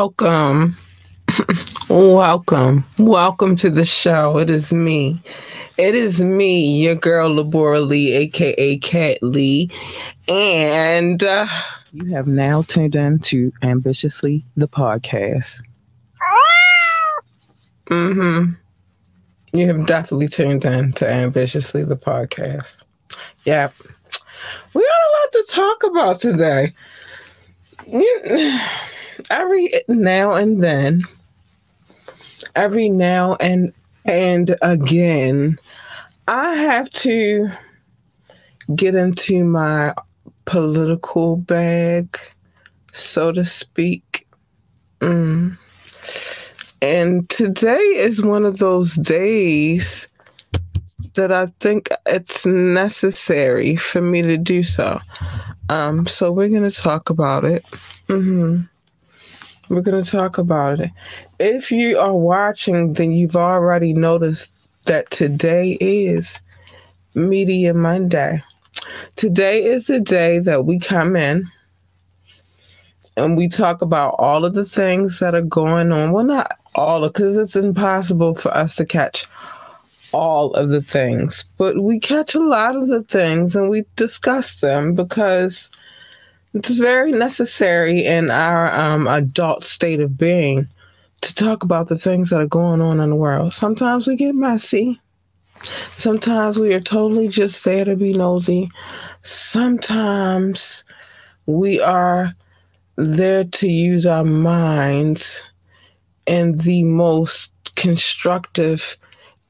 Welcome. Welcome. Welcome to the show. It is me. It is me, your girl, Lebora Lee, aka Cat Lee. And uh, you have now tuned in to Ambitiously the podcast. Mm-hmm. You have definitely tuned in to Ambitiously the podcast. Yep. We got a lot to talk about today. Every now and then, every now and and again, I have to get into my political bag, so to speak. Mm. And today is one of those days that I think it's necessary for me to do so. Um, so we're going to talk about it. Mm-hmm. We're going to talk about it. If you are watching, then you've already noticed that today is Media Monday. Today is the day that we come in and we talk about all of the things that are going on. Well, not all because it's impossible for us to catch all of the things, but we catch a lot of the things and we discuss them because it's very necessary in our um, adult state of being to talk about the things that are going on in the world. Sometimes we get messy. Sometimes we are totally just there to be nosy. Sometimes we are there to use our minds in the most constructive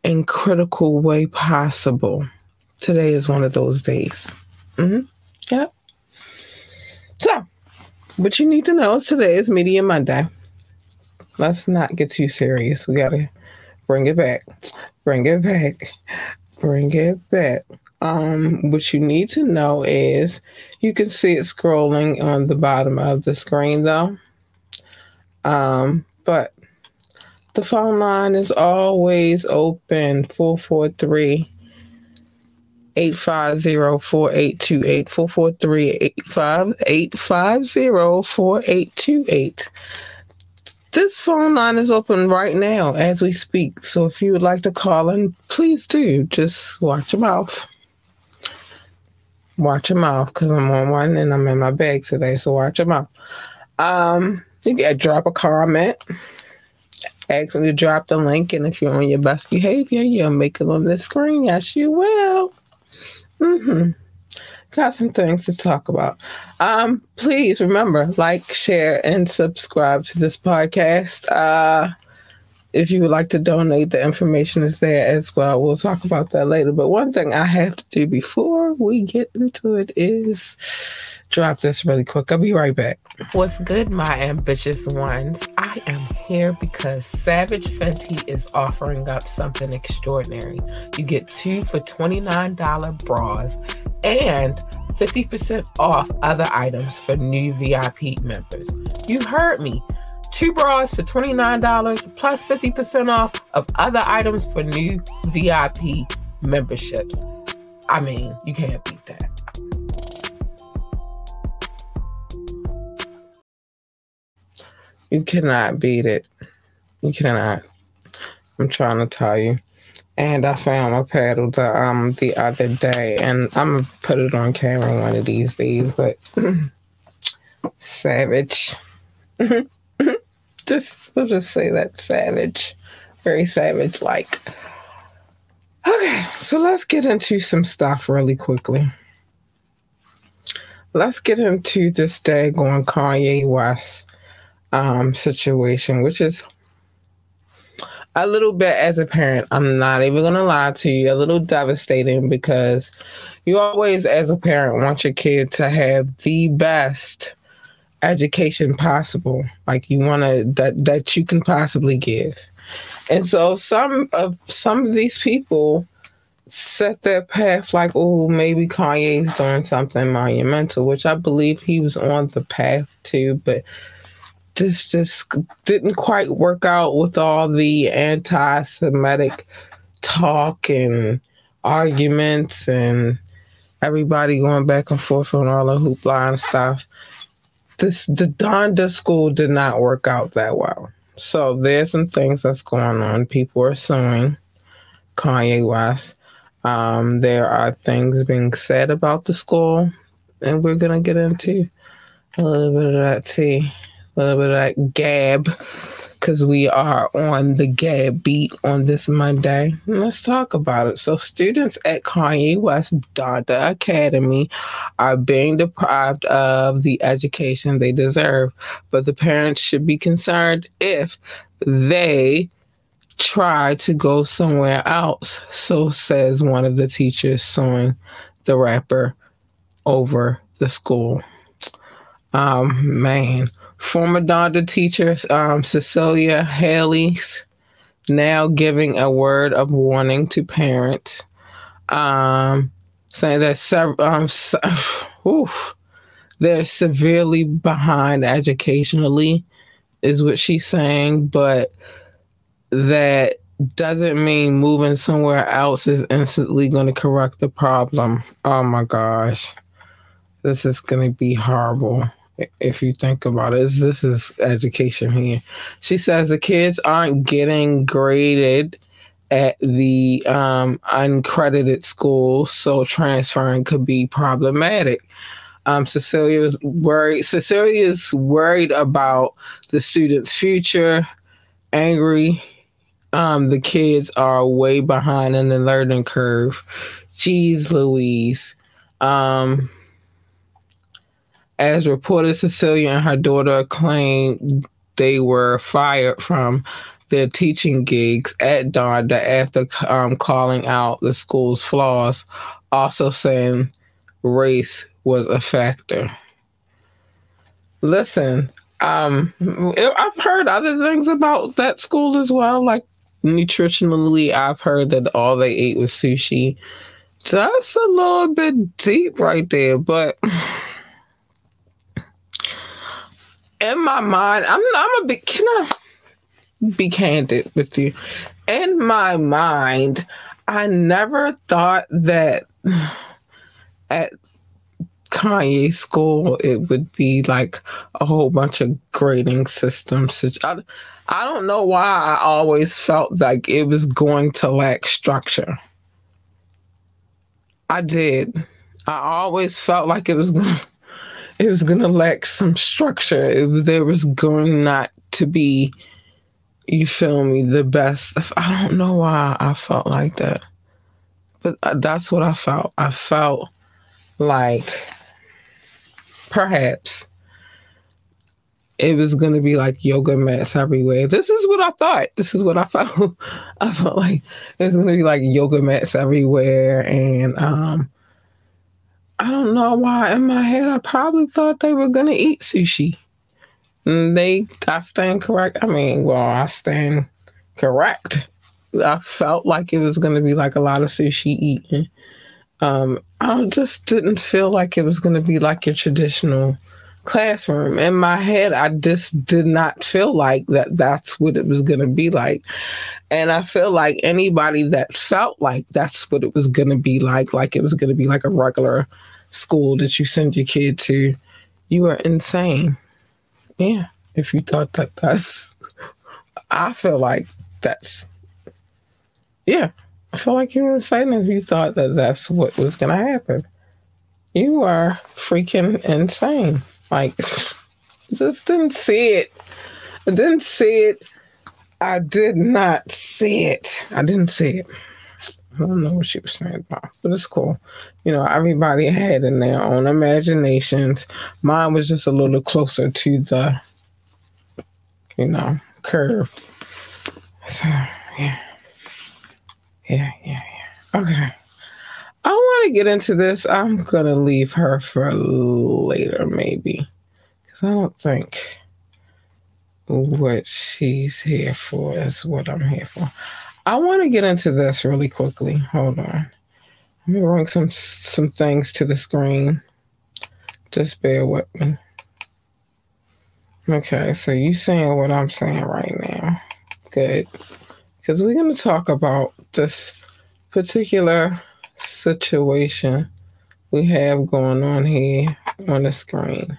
and critical way possible. Today is one of those days. Mm-hmm. Yep. So, what you need to know is today is Media Monday. Let's not get too serious. We gotta bring it back. Bring it back. Bring it back. Um, what you need to know is you can see it scrolling on the bottom of the screen though. Um, but the phone line is always open 443 850 4828. 443 850 4828. This phone line is open right now as we speak. So if you would like to call in, please do. Just watch your mouth. Watch your mouth because I'm on one and I'm in my bag today. So watch your mouth. Um, you can drop a comment ask them to drop the link, and if you're on your best behavior, you'll make it on the screen. Yes, you will. Mm-hmm. Got some things to talk about. Um, please remember, like, share, and subscribe to this podcast. Uh, if you would like to donate, the information is there as well. We'll talk about that later. But one thing I have to do before we get into it is drop this really quick. I'll be right back. What's good, my ambitious ones? I am here because Savage Fenty is offering up something extraordinary. You get two for $29 bras and 50% off other items for new VIP members. You heard me. Two bras for $29 plus 50% off of other items for new VIP memberships. I mean, you can't beat that. You cannot beat it. You cannot. I'm trying to tell you. And I found my paddle the um the other day, and I'm gonna put it on camera one of these days. But savage. just we'll just say that savage, very savage like. Okay, so let's get into some stuff really quickly. Let's get into this day going Kanye West um, situation, which is a little bit as a parent. I'm not even to lie to you, a little devastating because you always, as a parent, want your kid to have the best education possible. Like you want to that that you can possibly give. And so some of some of these people set their path like, oh, maybe Kanye's doing something monumental, which I believe he was on the path to, but this just didn't quite work out with all the anti-Semitic talk and arguments and everybody going back and forth on all the hoopla and stuff. This the Donda school did not work out that well. So there's some things that's going on. People are suing Kanye West. Um, there are things being said about the school, and we're gonna get into a little bit of that tea, a little bit of that gab because we are on the Gab beat on this Monday. Let's talk about it. So, students at Kanye West Donda Academy are being deprived of the education they deserve, but the parents should be concerned if they try to go somewhere else. So says one of the teachers suing the rapper over the school. Um, man, Former Donda teacher um, Cecilia Haley's now giving a word of warning to parents, um, saying that um, oof, they're severely behind educationally, is what she's saying, but that doesn't mean moving somewhere else is instantly going to correct the problem. Oh my gosh. This is going to be horrible if you think about it. This is education here. She says the kids aren't getting graded at the um, uncredited schools, so transferring could be problematic. Um, Cecilia is worried. Cecilia is worried about the students' future. Angry, um, the kids are way behind in the learning curve. Jeez, Louise. Um, as reported, Cecilia and her daughter claimed they were fired from their teaching gigs at Donda after um, calling out the school's flaws, also saying race was a factor. Listen, um, I've heard other things about that school as well. Like nutritionally, I've heard that all they ate was sushi. That's a little bit deep right there, but in my mind, I'm I'm a bit can I be candid with you? In my mind, I never thought that at Kanye school it would be like a whole bunch of grading systems. I, I don't know why I always felt like it was going to lack structure. I did. I always felt like it was going it was going to lack some structure. It there was going not to be, you feel me, the best. I don't know why I felt like that, but uh, that's what I felt. I felt like perhaps it was going to be like yoga mats everywhere. This is what I thought. This is what I felt. I felt like it was going to be like yoga mats everywhere and um I don't know why in my head I probably thought they were gonna eat sushi. And they I stand correct. I mean, well, I stand correct. I felt like it was gonna be like a lot of sushi eating. Um, I just didn't feel like it was gonna be like your traditional classroom. In my head, I just did not feel like that that's what it was going to be like. And I feel like anybody that felt like that's what it was going to be like, like it was going to be like a regular school that you send your kid to, you are insane. Yeah. If you thought that that's, I feel like that's, yeah. I feel like you were insane if you thought that that's what was going to happen. You are freaking insane. Like, just didn't see it. I didn't see it. I did not see it. I didn't see it. I don't know what she was saying about, but it's cool. You know, everybody had in their own imaginations. Mine was just a little closer to the, you know, curve. So, yeah. Yeah, yeah, yeah. Okay. I want to get into this. I'm to leave her for later, maybe. Because I don't think what she's here for is what I'm here for. I want to get into this really quickly. Hold on. Let me bring some some things to the screen. Just bear with me. Okay, so you saying what I'm saying right now. Good. Because we're going to talk about this particular situation we have going on here on the screen.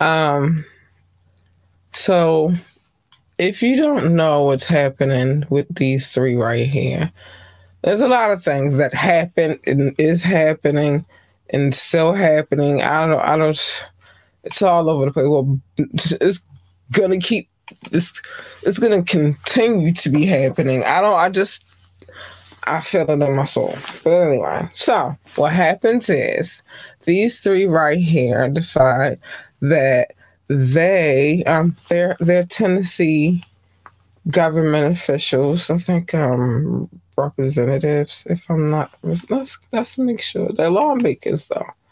Um, so if you don't know what's happening with these three right here, there's a lot of things that happen and is happening and still happening. I don't, I don't, it's all over the place. Well, it's gonna keep, it's, it's gonna continue to be happening. I don't, I just, I feel it in my soul. But anyway, so what happens is these three right here decide that they um they're they're Tennessee government officials. I think um representatives, if I'm not let's let's make sure they're lawmakers though.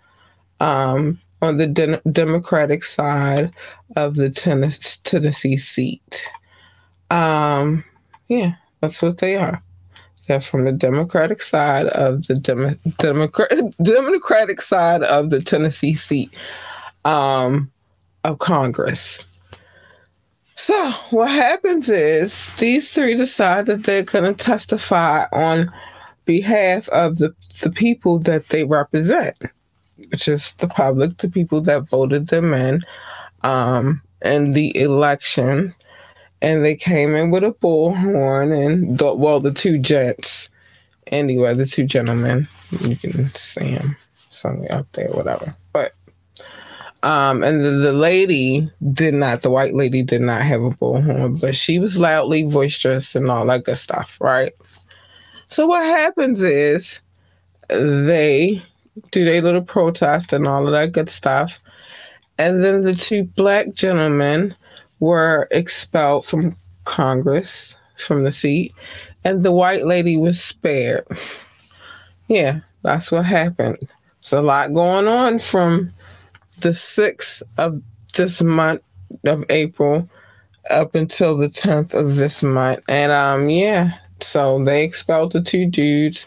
Um on the de- Democratic side of the Tennessee, Tennessee seat. Um yeah, that's what they are. They're from the Democratic side of the Demo- Democrat Democratic side of the Tennessee seat um, of Congress. So what happens is these three decide that they're going to testify on behalf of the the people that they represent, which is the public, the people that voted them in, um, in the election. And they came in with a bullhorn and the, well the two jets anyway the two gentlemen you can see them somewhere up there whatever. But um and the, the lady did not the white lady did not have a bullhorn but she was loudly boisterous and all that good stuff right so what happens is they do their little protest and all of that good stuff and then the two black gentlemen were expelled from Congress, from the seat, and the white lady was spared. Yeah, that's what happened. There's a lot going on from the 6th of this month of April up until the 10th of this month. And um yeah, so they expelled the two dudes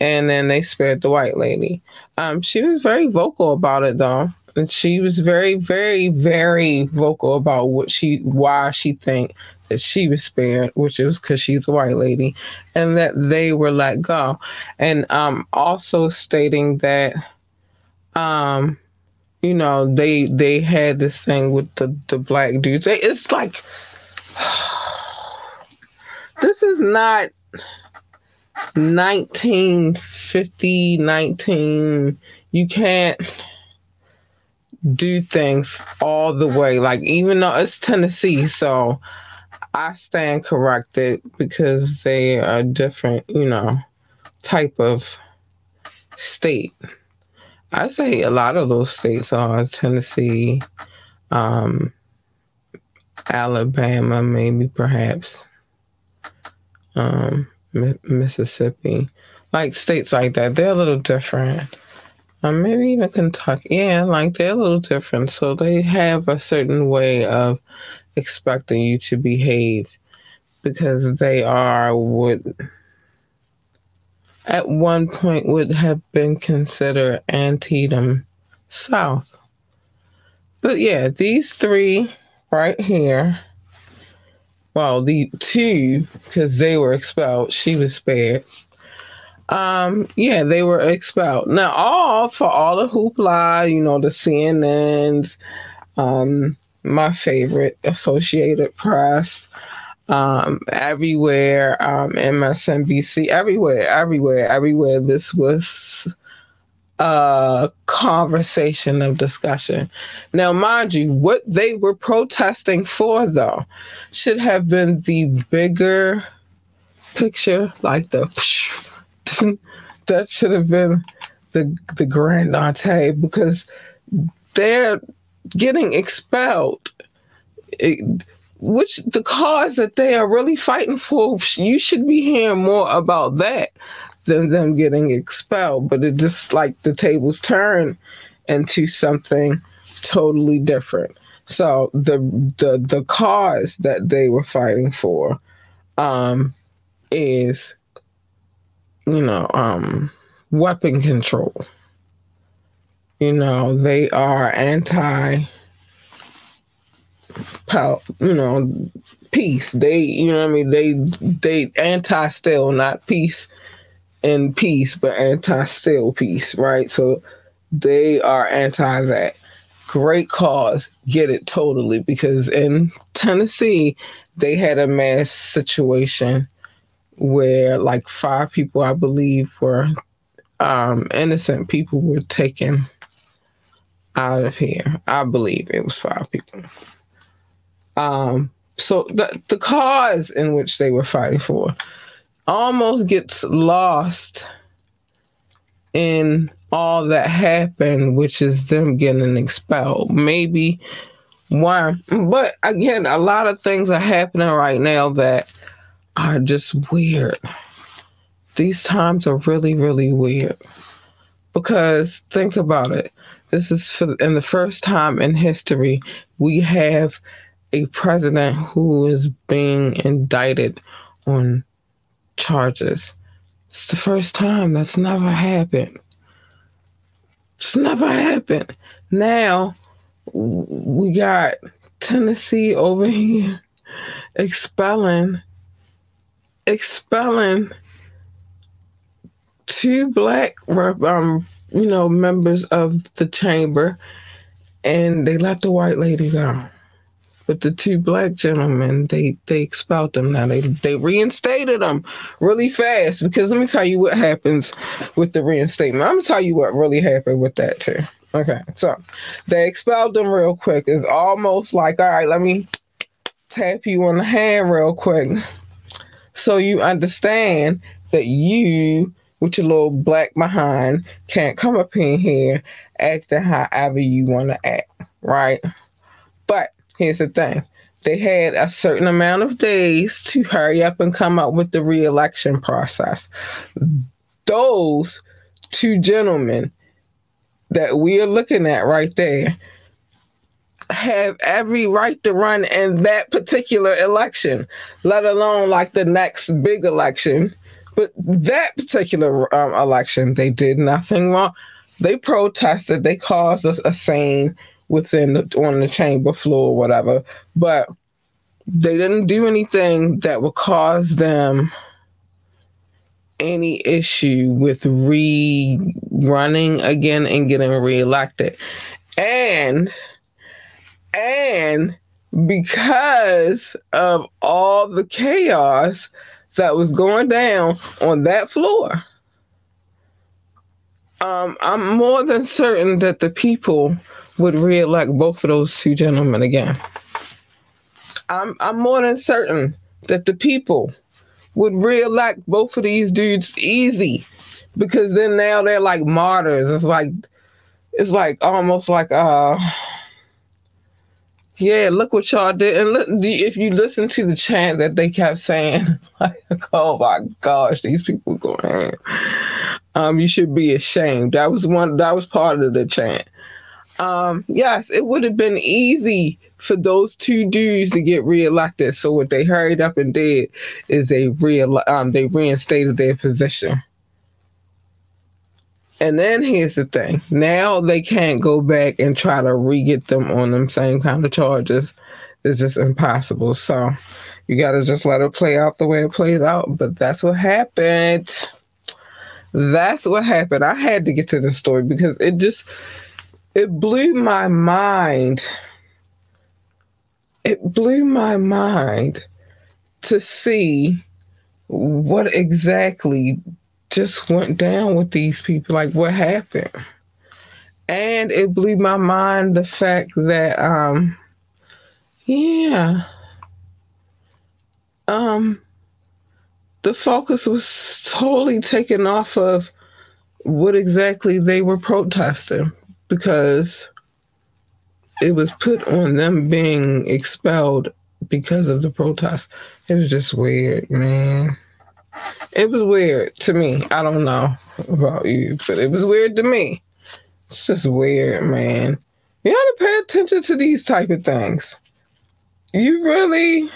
and then they spared the white lady. Um she was very vocal about it though and she was very, very, very vocal about what she, why she think that she was spared, which is because she's a white lady, and that they were let go, and um, also stating that, um, you know, they they had this thing with the the black dudes. They, it's like this is not 1950 19 you can't do things all the way. Like even though it's Tennessee, so I stand corrected because they are different, you know, type of state. I say a lot of those states are Tennessee, um, Alabama, maybe perhaps, um, Mississippi, like states like that. They're a little different. Or maybe even Kentucky. Yeah, like they're a little different. So they have a certain way of expecting you to behave because they are what at one point would have been considered antebellum South. But yeah, these three right here, well, the two, because they were expelled, she was spared um, yeah, they were expelled. Now, all for all the hoopla, you know, the CNNs, um, my favorite, Associated Press, um, everywhere, um, MSNBC, everywhere, everywhere, everywhere. This was a conversation of discussion. Now, mind you, what they were protesting for, though, should have been the bigger picture, like the that should have been the the grand ante because they're getting expelled. It, which the cause that they are really fighting for, you should be hearing more about that than them getting expelled. But it just like the tables turn into something totally different. So the the the cause that they were fighting for um, is you know, um, weapon control. You know, they are anti you know, peace. They, you know I mean? They, they anti still, not peace and peace, but anti still peace, right? So they are anti that. great cause, get it totally. Because in Tennessee, they had a mass situation where like five people, I believe, were um, innocent people were taken out of here. I believe it was five people. Um, so the the cause in which they were fighting for almost gets lost in all that happened, which is them getting expelled. Maybe why, but again, a lot of things are happening right now that are just weird. These times are really, really weird. Because think about it. This is for in the first time in history we have a president who is being indicted on charges. It's the first time that's never happened. It's never happened. Now we got Tennessee over here expelling expelling two black um you know members of the chamber and they let the white lady go but the two black gentlemen, they they expelled them. Now they they reinstated them really fast because let me tell you what happens with the reinstatement. I'm gonna tell you what really happened with that too. Okay, so they expelled them real quick. It's almost like, all right, let me tap you on the hand real quick, so you understand that you with your little black behind can't come up in here acting however you want to act, right? But here's the thing they had a certain amount of days to hurry up and come up with the reelection process. Those two gentlemen that we are looking at right there have every right to run in that particular election, let alone like the next big election. But that particular um, election, they did nothing wrong. They protested, they caused us a scene within the, on the chamber floor or whatever, but they didn't do anything that would cause them any issue with re-running again and getting reelected. And and because of all the chaos that was going down on that floor, um, I'm more than certain that the people would reelect both of those two gentlemen again. I'm I'm more than certain that the people would reelect both of these dudes easy because then now they're like martyrs. It's like it's like almost like uh yeah, look what y'all did. And look, if you listen to the chant that they kept saying, like, oh my gosh, these people going Um, you should be ashamed. That was one. That was part of the chant. Um, yes, it would have been easy for those two dudes to get reelected. So what they hurried up and did is they real um, they reinstated their position. And then here's the thing: now they can't go back and try to re-get them on them same kind of charges. It's just impossible. So you got to just let it play out the way it plays out. But that's what happened. That's what happened. I had to get to the story because it just it blew my mind. It blew my mind to see what exactly just went down with these people, like what happened. And it blew my mind the fact that, um, yeah, um, the focus was totally taken off of what exactly they were protesting because it was put on them being expelled because of the protest. It was just weird, man. It was weird to me. I don't know about you, but it was weird to me. It's just weird, man. You gotta pay attention to these type of things. You really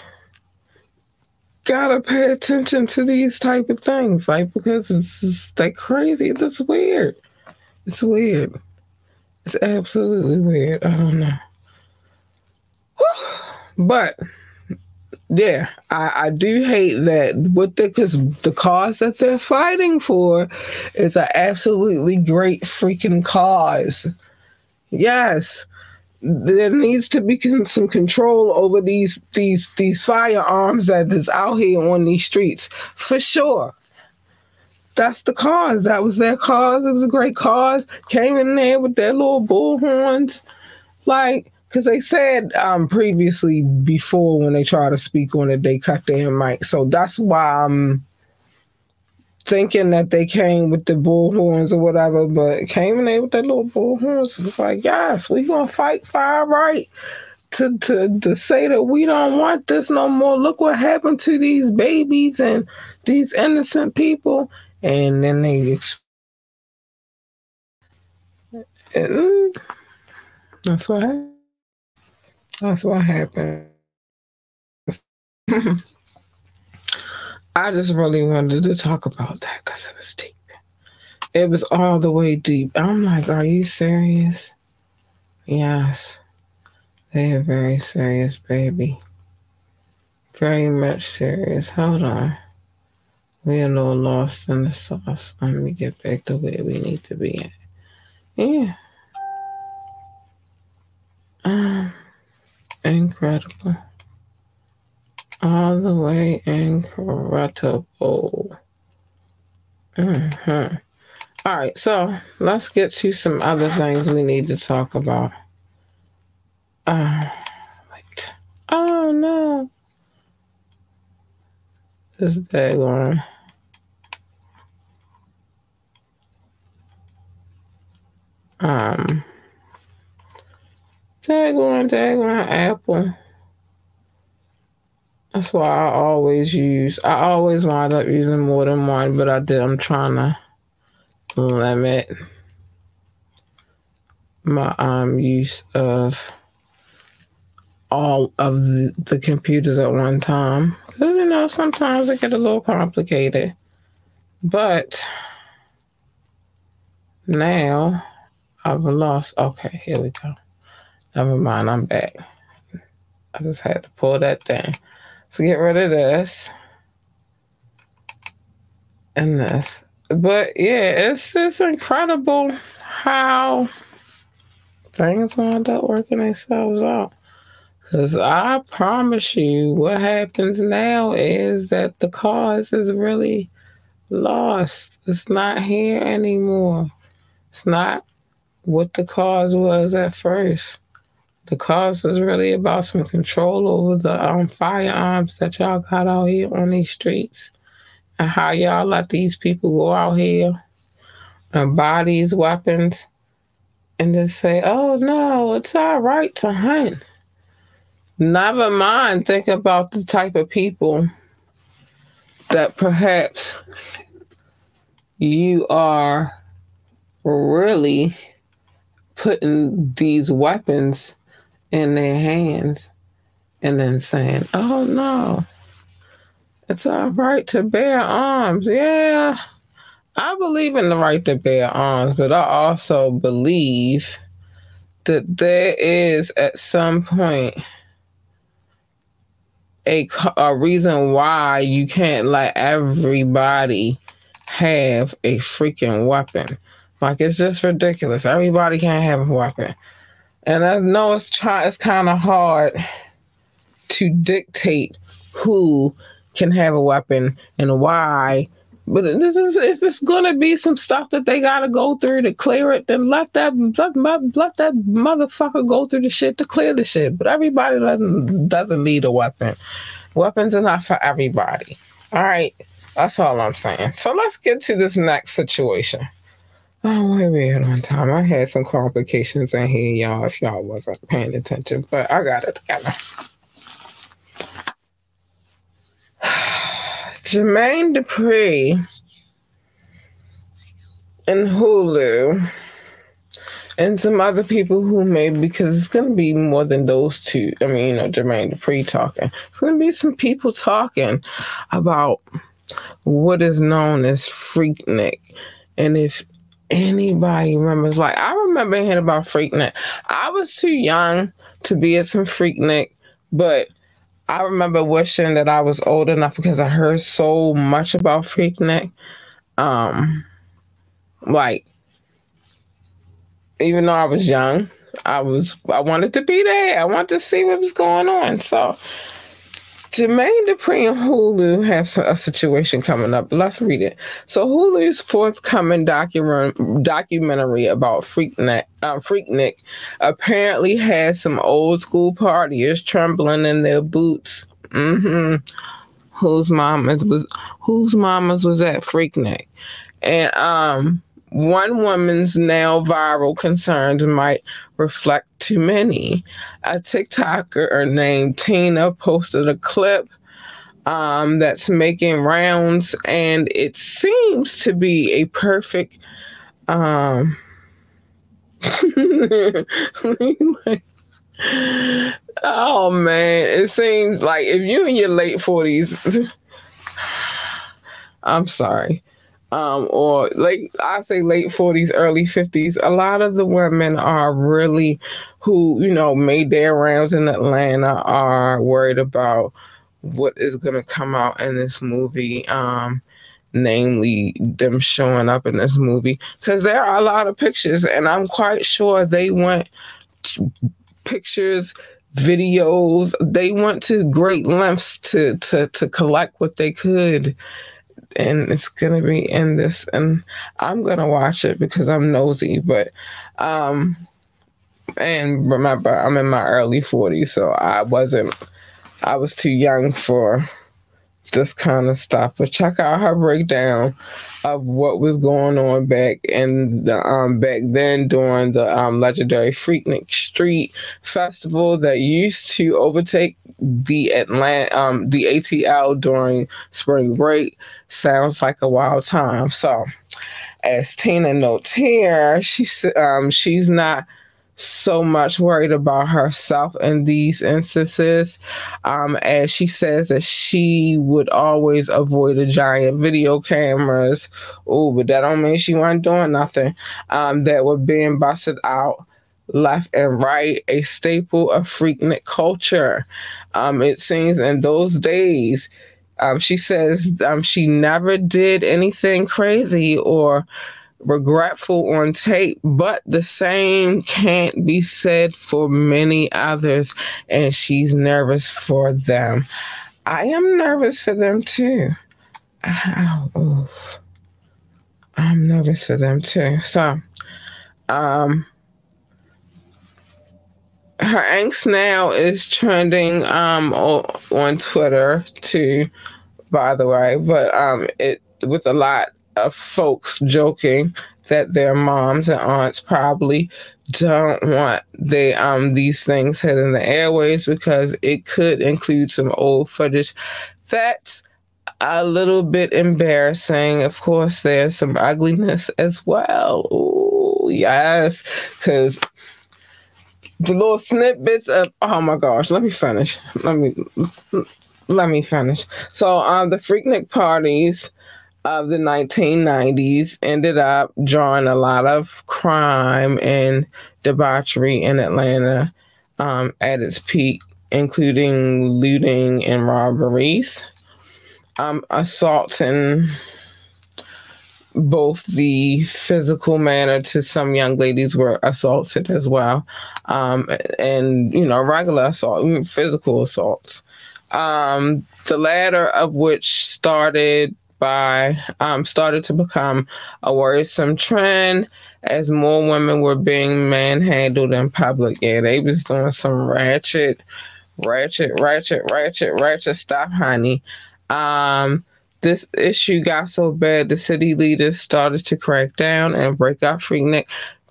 gotta pay attention to these type of things, like because it's just like crazy. It's weird. It's weird. It's absolutely weird. I don't know. But yeah, I, I do hate that what the because the cause that they're fighting for is an absolutely great freaking cause. Yes, there needs to be some control over these these these firearms that is out here on these streets for sure. That's the cause. That was their cause. It was a great cause. Came in there with their little bull horns, like because they said um previously before when they try to speak on it, they cut their mic. So that's why I'm thinking that they came with the bullhorns or whatever, but came in there with their little bullhorns. It was like, yes, we gonna fight for our right to, to to say that we don't want this no more. Look what happened to these babies and these innocent people. And then they uh, and that's what happened. That's what happened. I just really wanted to talk about that because it was deep. It was all the way deep. I'm like, are you serious? Yes. They are very serious, baby. Very much serious. Hold on. We are little lost in the sauce. Let me get back to where we need to be at. Yeah. Um, incredible all the way incredible. Mm-hmm. All right, so let's get to some other things we need to talk about. Uh, wait. Oh no. This daggone. Um. Daggone, daggone apple. That's why I always use. I always wind up using more than one, but I did. I'm trying to limit my um use of all of the, the computers at one time because you know sometimes it get a little complicated. But now I've lost. Okay, here we go. Never mind. I'm back. I just had to pull that down. So get rid of this and this. But yeah, it's just incredible how things wind up working themselves out. Because I promise you, what happens now is that the cause is really lost. It's not here anymore. It's not what the cause was at first. The cause is really about some control over the um, firearms that y'all got out here on these streets and how y'all let these people go out here and buy these weapons and just say, oh no, it's our right to hunt. Never mind, think about the type of people that perhaps you are really putting these weapons in their hands and then saying, oh no, it's our right to bear arms. Yeah, I believe in the right to bear arms, but I also believe that there is at some point a, a reason why you can't let everybody have a freaking weapon. Like it's just ridiculous. Everybody can't have a weapon. And I know it's try it's kind of hard to dictate who can have a weapon and why. But this is if it's gonna be some stuff that they gotta go through to clear it, then let that let, let that motherfucker go through the shit to clear the shit. But everybody doesn't doesn't need a weapon. Weapons are not for everybody. All right, that's all I'm saying. So let's get to this next situation. Oh, wait, wait, on time. I had some complications in here, y'all, if y'all wasn't paying attention, but I got it together. Jermaine Dupri and Hulu and some other people who may because it's going to be more than those two. I mean, you know, Jermaine Dupri talking. It's to be some people talking about what is known as Freaknik. And if anybody remembers. Like I remember hearing about Freaknik. I was too young to be at some Freaknik, but I remember wishing that I was old enough because I heard so much about Freaknik. Um, like even though I was young, I was I wanted to be there. I wanted to see what was going on. So Jermaine Dupri and Hulu have a situation coming up. Let's read it. So Hulu's forthcoming docu- documentary about Freaknik, uh, Freaknik apparently has some old school partiers trembling in their boots. Mm-hmm. Whose mamas was whose mamas was at Freaknik, and um one woman's now viral concerns might reflect too many. A TikToker named Tina posted a clip um, that's making rounds, and it seems to be a perfect. Um, oh man, it seems like if you're in your late 40s, I'm sorry um, or like I say late 40s, early 50s, a lot of the women are really who, you know, made their rounds in Atlanta are worried about what is going to come out in this movie. Um, namely them showing up in this movie because there are a lot of pictures and i'm quite sure they went pictures videos they went to great lengths to to to collect what they could and it's gonna be in this and i'm gonna watch it because i'm nosy but um and remember i'm in my early 40s so i wasn't i was too young for this kind of stuff but check out her breakdown of what was going on back in the um back then during the um legendary freaknik street festival that used to overtake the um, the ATL during spring break sounds like a wild time. So, as Tina notes here, she's um, she's not so much worried about herself in these instances, um, as she says that she would always avoid the giant video cameras. Oh, but that don't mean she wasn't doing nothing. Um, that were being busted out left and right, a staple of freaknik culture. Um, it seems in those days, um, she says um, she never did anything crazy or regretful on tape, but the same can't be said for many others, and she's nervous for them. I am nervous for them too. I'm nervous for them too. So, um, her angst now is trending um on Twitter too, by the way, but um it with a lot of folks joking that their moms and aunts probably don't want they um these things hit in the airways because it could include some old footage that's a little bit embarrassing. Of course, there's some ugliness as well. Oh yes, because the little snippets of oh my gosh let me finish let me let me finish so um the freaknik parties of the 1990s ended up drawing a lot of crime and debauchery in atlanta um, at its peak including looting and robberies um, assaults and both the physical manner to some young ladies were assaulted as well, um, and you know regular assault, physical assaults. Um, the latter of which started by um, started to become a worrisome trend as more women were being manhandled in public. Yeah, they was doing some ratchet, ratchet, ratchet, ratchet, ratchet stuff, honey. Um, this issue got so bad, the city leaders started to crack down and break up Freaknik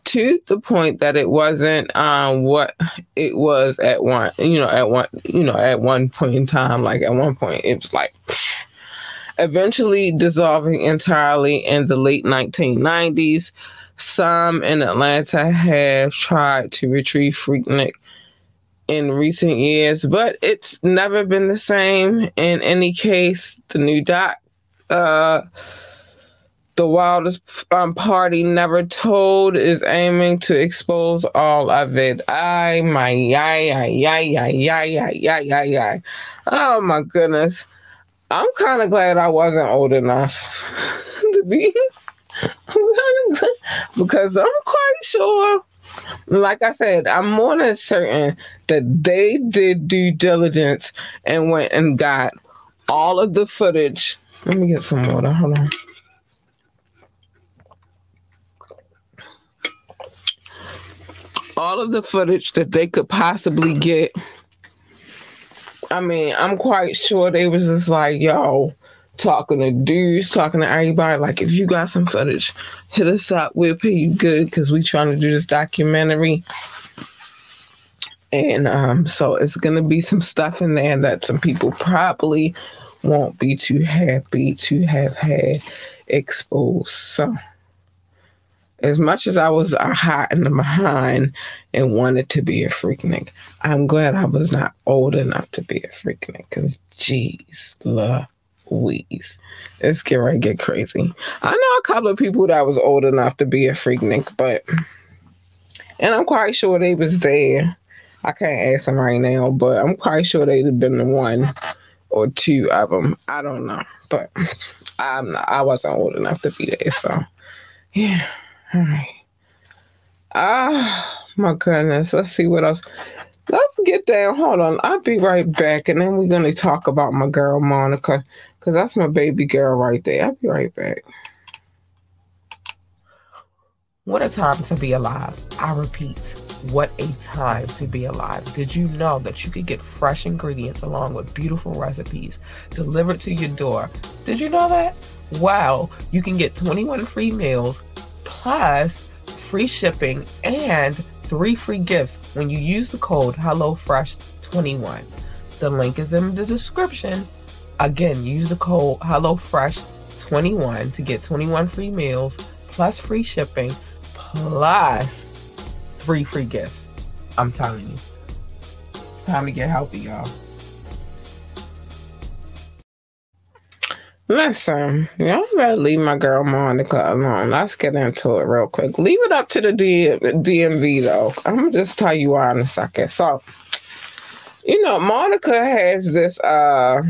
to the point that it wasn't um, what it was at one, you know, at one, you know, at one point in time. Like at one point, it was like eventually dissolving entirely in the late 1990s. Some in Atlanta have tried to retrieve Freaknik in recent years, but it's never been the same. In any case, the new doc uh, the wildest um, party never told is aiming to expose all of it. I my yay yay yay yay yay yay yay yay. Oh my goodness. I'm kind of glad I wasn't old enough to be because I'm quite sure like I said, I'm more than certain that they did due diligence and went and got all of the footage. Let me get some water. Hold on. All of the footage that they could possibly get. I mean, I'm quite sure they was just like, yo, talking to dudes, talking to everybody. Like, if you got some footage, hit us up. We'll pay you good because we trying to do this documentary. And um, so it's gonna be some stuff in there that some people probably won't be too happy to have had exposed. So as much as I was a hot in the behind and wanted to be a freaknik, I'm glad I was not old enough to be a freaknik. Cause jeez, Louise, it's getting to get crazy. I know a couple of people that was old enough to be a freaknik, but and I'm quite sure they was there. I can't ask them right now, but I'm quite sure they'd have been the one or two of them. I don't know, but I'm not, I wasn't old enough to be there. So yeah, right. Ah, my goodness. Let's see what else. Let's get down. Hold on. I'll be right back, and then we're gonna talk about my girl Monica, cause that's my baby girl right there. I'll be right back. What a time to be alive. I repeat, what a time to be alive. Did you know that you could get fresh ingredients along with beautiful recipes delivered to your door? Did you know that? Wow, you can get 21 free meals plus free shipping and three free gifts when you use the code HelloFresh21. The link is in the description. Again, use the code HelloFresh21 to get 21 free meals plus free shipping plus three free gifts. I'm telling you. It's time to get healthy, y'all. Listen, y'all better leave my girl Monica alone. Let's get into it real quick. Leave it up to the D- DMV though. I'm gonna just tell you why in a second. So, you know, Monica has this, uh,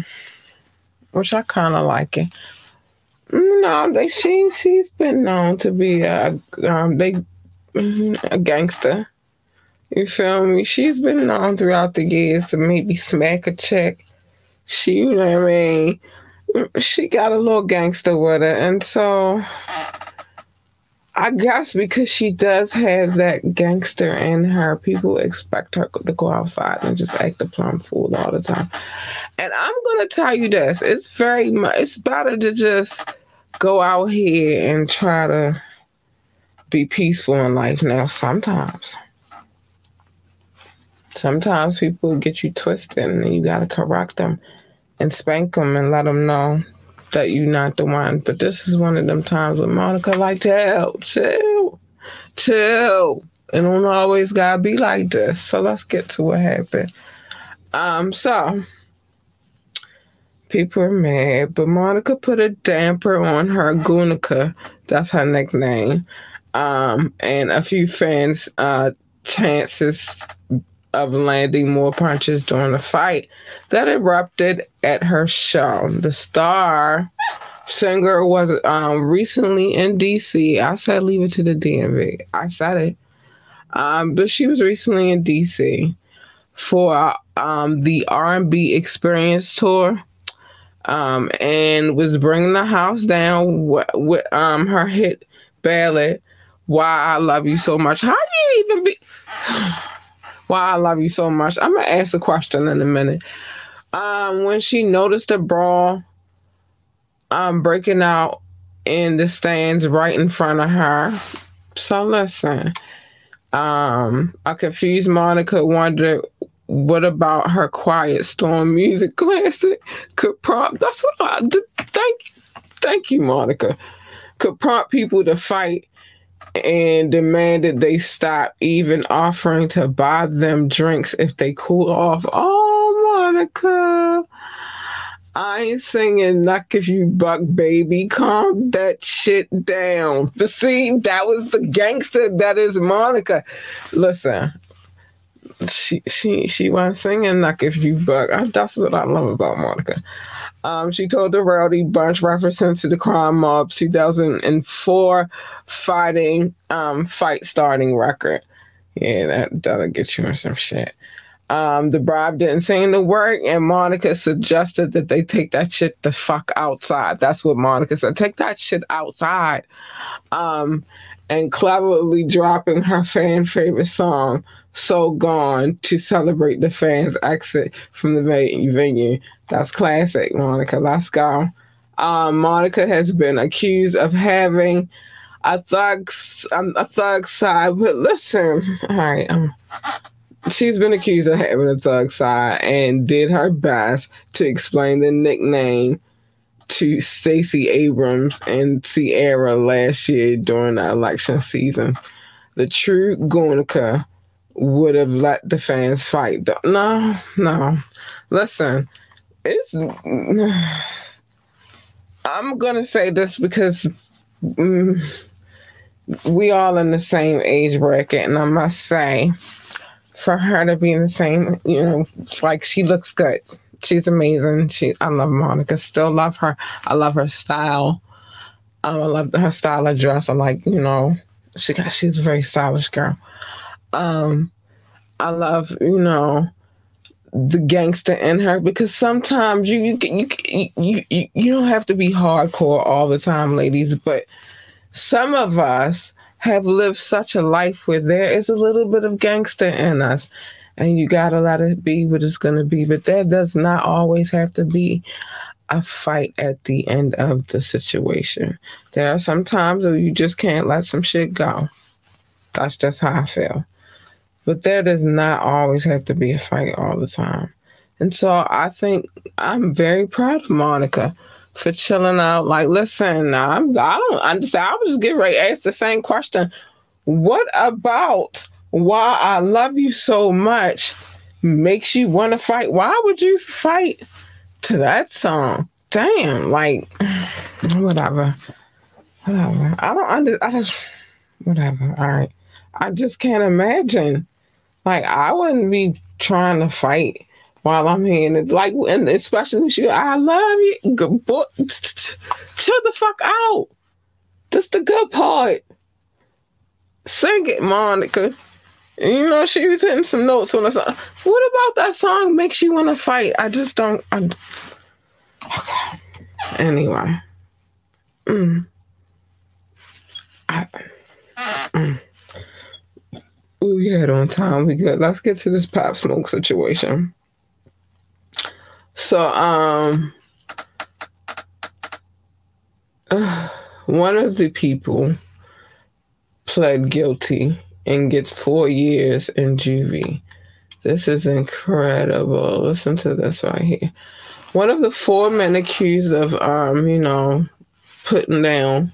which I kind of like it. You know, they she she's been known to be a um they mm-hmm, a gangster. You feel me? She's been known throughout the years to maybe smack a chick. She, you know what I mean? She got a little gangster with her. And so I guess because she does have that gangster in her, people expect her to go outside and just act a plum fool all the time. And I'm gonna tell you this: it's very much. It's better to just go out here and try to be peaceful in life. Now, sometimes, sometimes people get you twisted, and you gotta correct them and spank them and let them know that you're not the one. But this is one of them times with Monica, like, chill, chill, chill. It don't always gotta be like this. So let's get to what happened. Um, so people are mad, but Monica put a damper on her Goonica. That's her nickname. Um, and a few fans' uh, chances of landing more punches during the fight that erupted at her show. The star singer was um, recently in DC. I said leave it to the DMV. I said it. Um, but she was recently in DC for um, the R&B Experience Tour um, and was bringing the house down with, with um, her hit ballad, Why I Love You So Much. How do you even be... Why I Love You So Much. I'm to ask a question in a minute. Um, when she noticed the brawl um, breaking out in the stands right in front of her. So listen, um, I confused Monica wondered what about her quiet storm music classic could prompt that's what I did. Thank thank you, Monica. Could prompt people to fight and demanded they stop even offering to buy them drinks if they cool off. Oh, Monica. I ain't singing Knuck If You Buck Baby. Calm that shit down. But see, that was the gangster that is Monica. Listen, she she she was singing Knuck If You Buck. That's what I love about Monica. Um, she told the Rowdy Bunch, referencing to the crime mob 2004 fighting um, fight starting record. Yeah, that that'll get you in some shit. Um, the bribe didn't seem to work, and Monica suggested that they take that shit the fuck outside. That's what Monica said. Take that shit outside. Um, and cleverly dropping her fan favorite song, So Gone, to celebrate the fans' exit from the venue. That's classic, Monica. Let's go. Um, Monica has been accused of having a thug, um, a thug side, but listen, all right, um, she's been accused of having a thug side and did her best to explain the nickname to Stacey Abrams and Sierra last year during the election season. The true Goonica would have let the fans fight. No, no. Listen, it's. I'm gonna say this because mm, we all in the same age bracket, and I must say, for her to be in the same, you know, like she looks good. She's amazing. She, I love Monica. Still love her. I love her style. Um, I love her style of dress. I like, you know, she got. She's a very stylish girl. Um, I love, you know, the gangster in her because sometimes you you you you you, don't have to be hardcore all the time, ladies, but some of us have lived such a life where there is a little bit of gangster in us and you gotta let it be what it's gonna be. But there does not always have to be a fight at the end of the situation. There are some times where you just can't let some shit go. That's just how I feel. But there does not always have to be a fight all the time. And so I think I'm very proud of Monica for chilling out. Like, listen, I'm, I don't understand. I was just getting ready to ask the same question. What about why I love you so much makes you want to fight? Why would you fight to that song? Damn, like, whatever. Whatever. I don't under, I whatever. All right. I just can't imagine like I wouldn't be trying to fight while I'm here, and like, and especially she, I love you. Good boy, chill the fuck out. That's the good part. Sing it, Monica. You know, she was hitting some notes on the song. What about that song makes you want to fight? I just don't. I, okay. Anyway. Mm. I, mm we had on time. We good. Let's get to this pop smoke situation. So, um, one of the people pled guilty and gets four years in juvie. This is incredible. Listen to this right here. One of the four men accused of, um, you know, putting down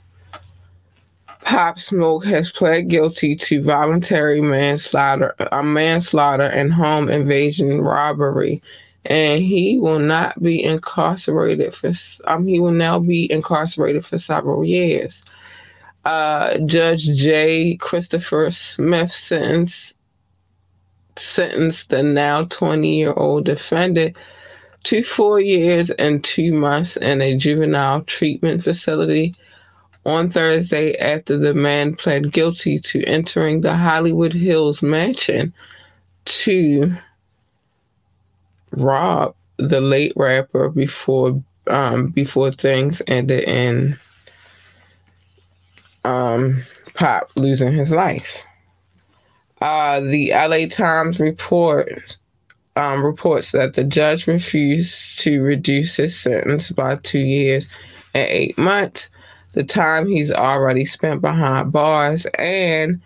Pop Smoke has pled guilty to voluntary manslaughter, a manslaughter and home invasion robbery, and he will not be incarcerated for. Um, he will now be incarcerated for several years. Uh, Judge J. Christopher Smith sentenced sentenced the now 20 year old defendant to four years and two months in a juvenile treatment facility on Thursday after the man pled guilty to entering the Hollywood Hills mansion to rob the late rapper before um, before things ended in um, Pop losing his life. Uh, the LA Times report um, reports that the judge refused to reduce his sentence by two years and eight months the time he's already spent behind bars and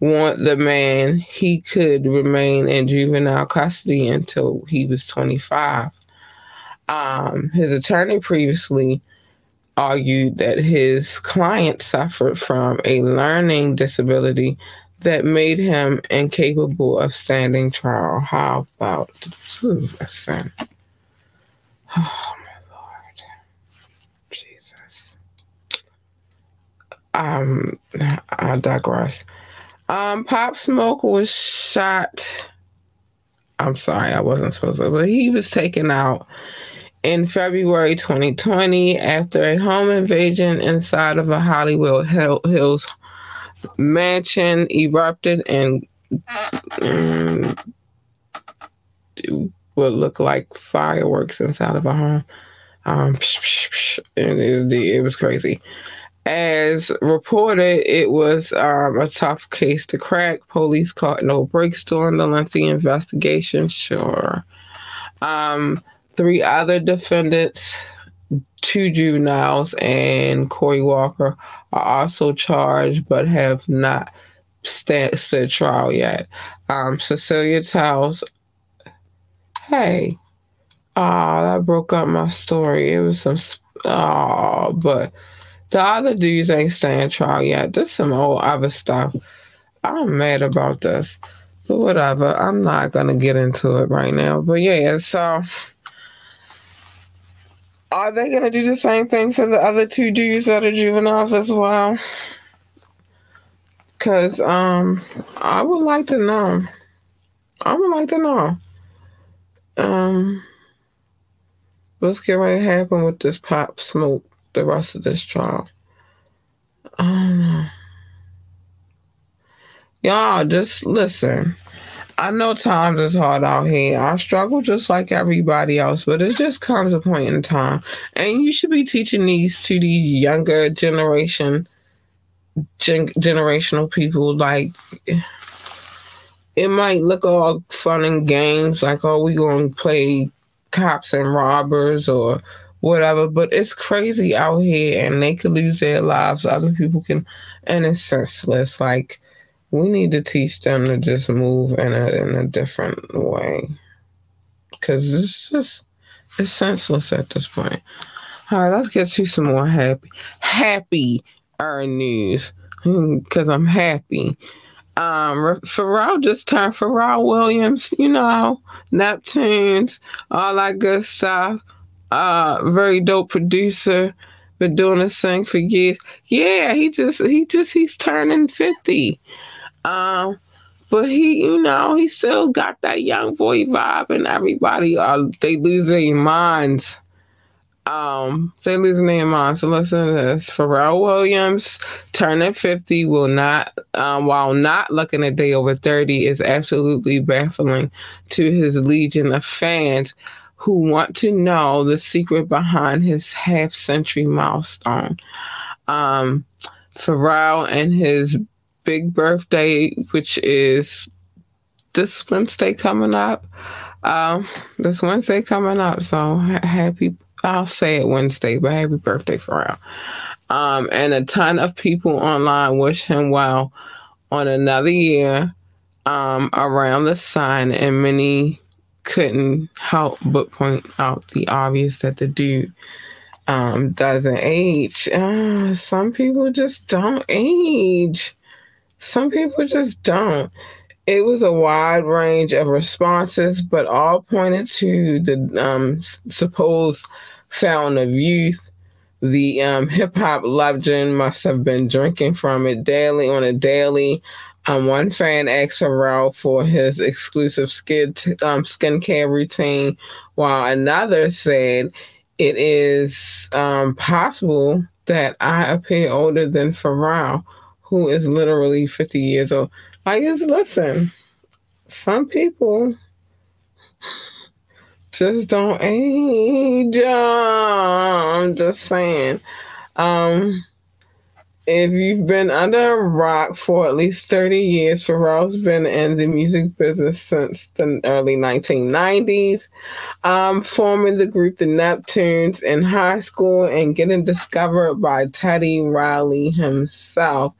want the man he could remain in juvenile custody until he was 25. Um, his attorney previously argued that his client suffered from a learning disability that made him incapable of standing trial. How about listen? Oh, um, I digress. Um, Pop Smoke was shot. I'm sorry, I wasn't supposed to, but he was taken out in February 2020 after a home invasion inside of a Hollywood Hills mansion erupted and and would look like fireworks inside of a home. Um, and it, it was crazy. As reported, it was um, a tough case to crack. Police caught no breaks during the lengthy investigation. Sure. Um, three other defendants, two juveniles, and Corey Walker are also charged but have not stand, stood trial yet. Um, Cecilia tells, hey, oh, that broke up my story. It was some, oh, but the other dudes ain't staying trial yet. This some old other stuff. I'm mad about this. But whatever. I'm not gonna get into it right now. But yeah, so are they gonna do the same thing for the other two dudes that are juveniles as well? Cause um I would like to know. I would like to know. Um what's going to happen with this pop smoke the rest of this trial. Um, y'all just listen. I know times is hard out here. I struggle just like everybody else, but it just comes a point in time. And you should be teaching these to these younger generation gen- generational people like it might look all fun and games like oh we gonna play cops and robbers or whatever. But it's crazy out here, and they could lose their lives. Other people can, and it's senseless. Like we need to teach them to just move in a in a different way, because it's just it's senseless at this point. All right, let's get to some more happy happy news because I'm happy. Um, Pharrell just turned Pharrell Williams, you know, Neptunes, all that good stuff uh very dope producer been doing this thing for years. Yeah he just he just he's turning 50 um but he you know he still got that young boy vibe and everybody uh they lose their minds. Um they losing their minds. So listen to this. Pharrell williams turning 50 will not um while not looking a day over 30 is absolutely baffling to his legion of fans who want to know the secret behind his half century milestone. Um, Pharrell and his big birthday, which is this Wednesday coming up. Um, this Wednesday coming up. So happy, I'll say it Wednesday, but happy birthday, Pharrell. Um, and a ton of people online wish him well on another year um, around the sun, and many couldn't help but point out the obvious that the dude um, doesn't age. Uh, some people just don't age. Some people just don't. It was a wide range of responses, but all pointed to the um, supposed fountain of youth. The um, hip hop legend must have been drinking from it daily on a daily um, one fan asked Pharrell for his exclusive skin t- um, skincare routine, while another said it is um, possible that I appear older than Pharrell, who is literally 50 years old. I just listen. Some people just don't age. I'm just saying. Um, if you've been under a rock for at least 30 years, Pharrell's been in the music business since the early 1990s, um, forming the group The Neptunes in high school and getting discovered by Teddy Riley himself.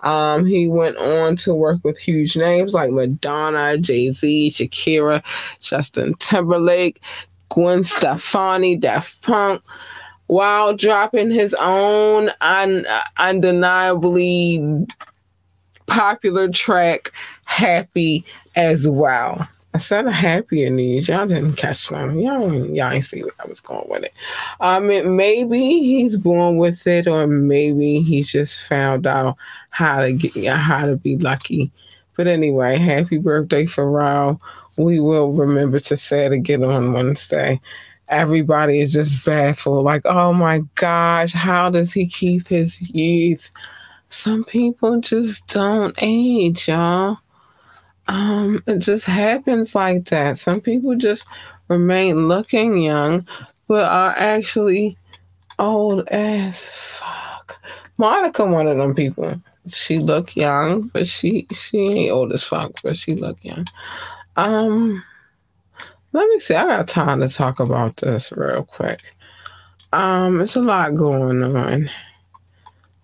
Um, he went on to work with huge names like Madonna, Jay Z, Shakira, Justin Timberlake, Gwen Stefani, Daft Punk while dropping his own un- undeniably popular track, Happy, as well. I said a happy in these. Y'all didn't catch my y'all, y'all ain't see where I was going with it. Um it, maybe he's born with it, or maybe he's just found out how to get how to be lucky. But anyway, happy birthday, Pharrell. We will remember to say it again on Wednesday everybody is just baffled. Like, oh my gosh, how does he keep his youth? Some people just don't age, y'all. um, it just happens like that. Some people just remain looking young, but are actually old as fuck. Monica, one of them people. She look young, but she she ain't old as fuck, but she look young. Um, let me see. I got time to talk about this real quick. Um, it's a lot going on.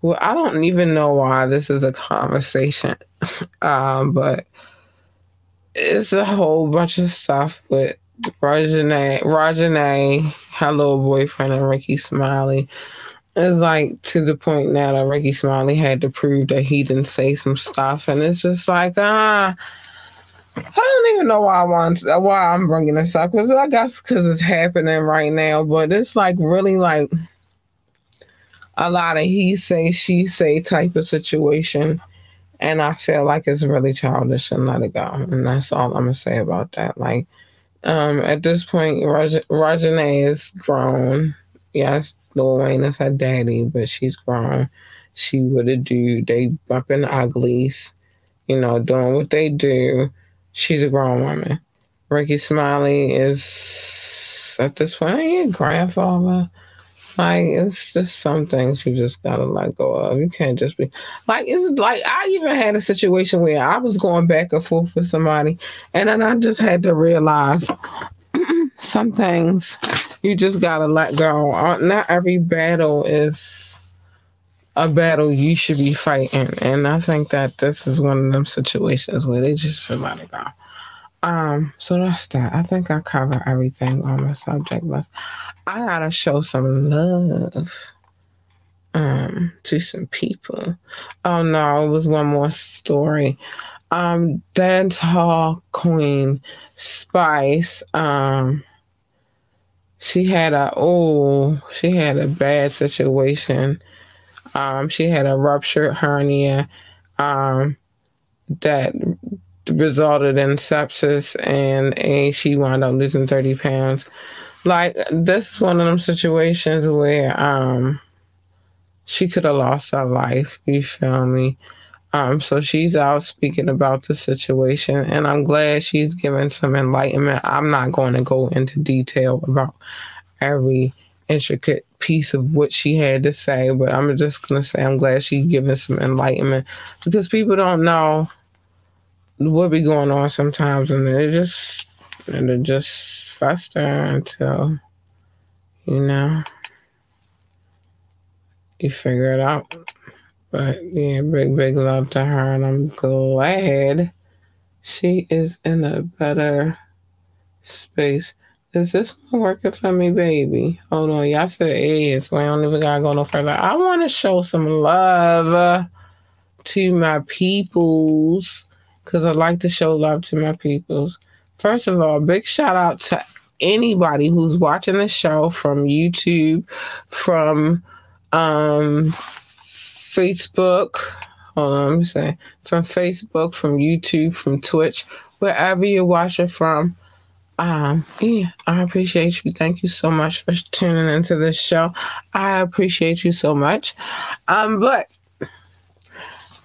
Well, I don't even know why this is a conversation, um, but it's a whole bunch of stuff with Reginae, Reginae, her little boyfriend, and Rickey Smiley. It's like to the point now that Rickey Smiley had to prove that he didn't say some stuff, and it's just like ah. I don't even know why I want to, why I'm bringing this up because I guess because it's happening right now, but it's like really like a lot of he say she say type of situation and I feel like it's really childish and let it go. And that's all I'm gonna say about that. Like, um, at this point, Reginae is grown. Yes, Lil Wayne is her daddy, but she's grown. She would have do they bumping uglies, you know, doing what they do. She's a grown woman. Rickey Smiley is at this point, a grandfather. Like it's just some things you just gotta let go of. You can't just be like it's like I even had a situation where I was going back and forth with somebody, and then I just had to realize some things you just gotta let go. Uh, not every battle is a battle you should be fighting, and I think that this is one of them situations where they just should let it go. Um, so that's that. I think I cover everything on my subject list. I gotta show some love um to some people. Oh no, it was one more story. Um dance hall queen Spice, um she had a oh, she had a bad situation. Um she had a ruptured hernia um that resulted in sepsis and, and she wound up losing 30 pounds. Like this is one of them situations where um she could have lost her life you feel me? Um so she's out speaking about the situation and i'm glad she's given some enlightenment. I'm not going to go into detail about every intricate piece of what she had to say but i'm just to say i'm glad she's given some enlightenment because people don't know what be going on sometimes and they just and they just fester until you know you figure it out. But yeah, big big love to her, and I'm glad she is in a better space. Is this working for me, baby? Hold on, y'all said it is. We don't even gotta go no further. I want to show some love to my peoples because I like to show love to my peoples. First of all, big shout out to anybody who's watching the show from YouTube, from um, Facebook. Hold on, let me say from Facebook, from YouTube, from Twitch, wherever you're watching from. Um, yeah, I appreciate you. Thank you so much for tuning into this show. I appreciate you so much. Um, but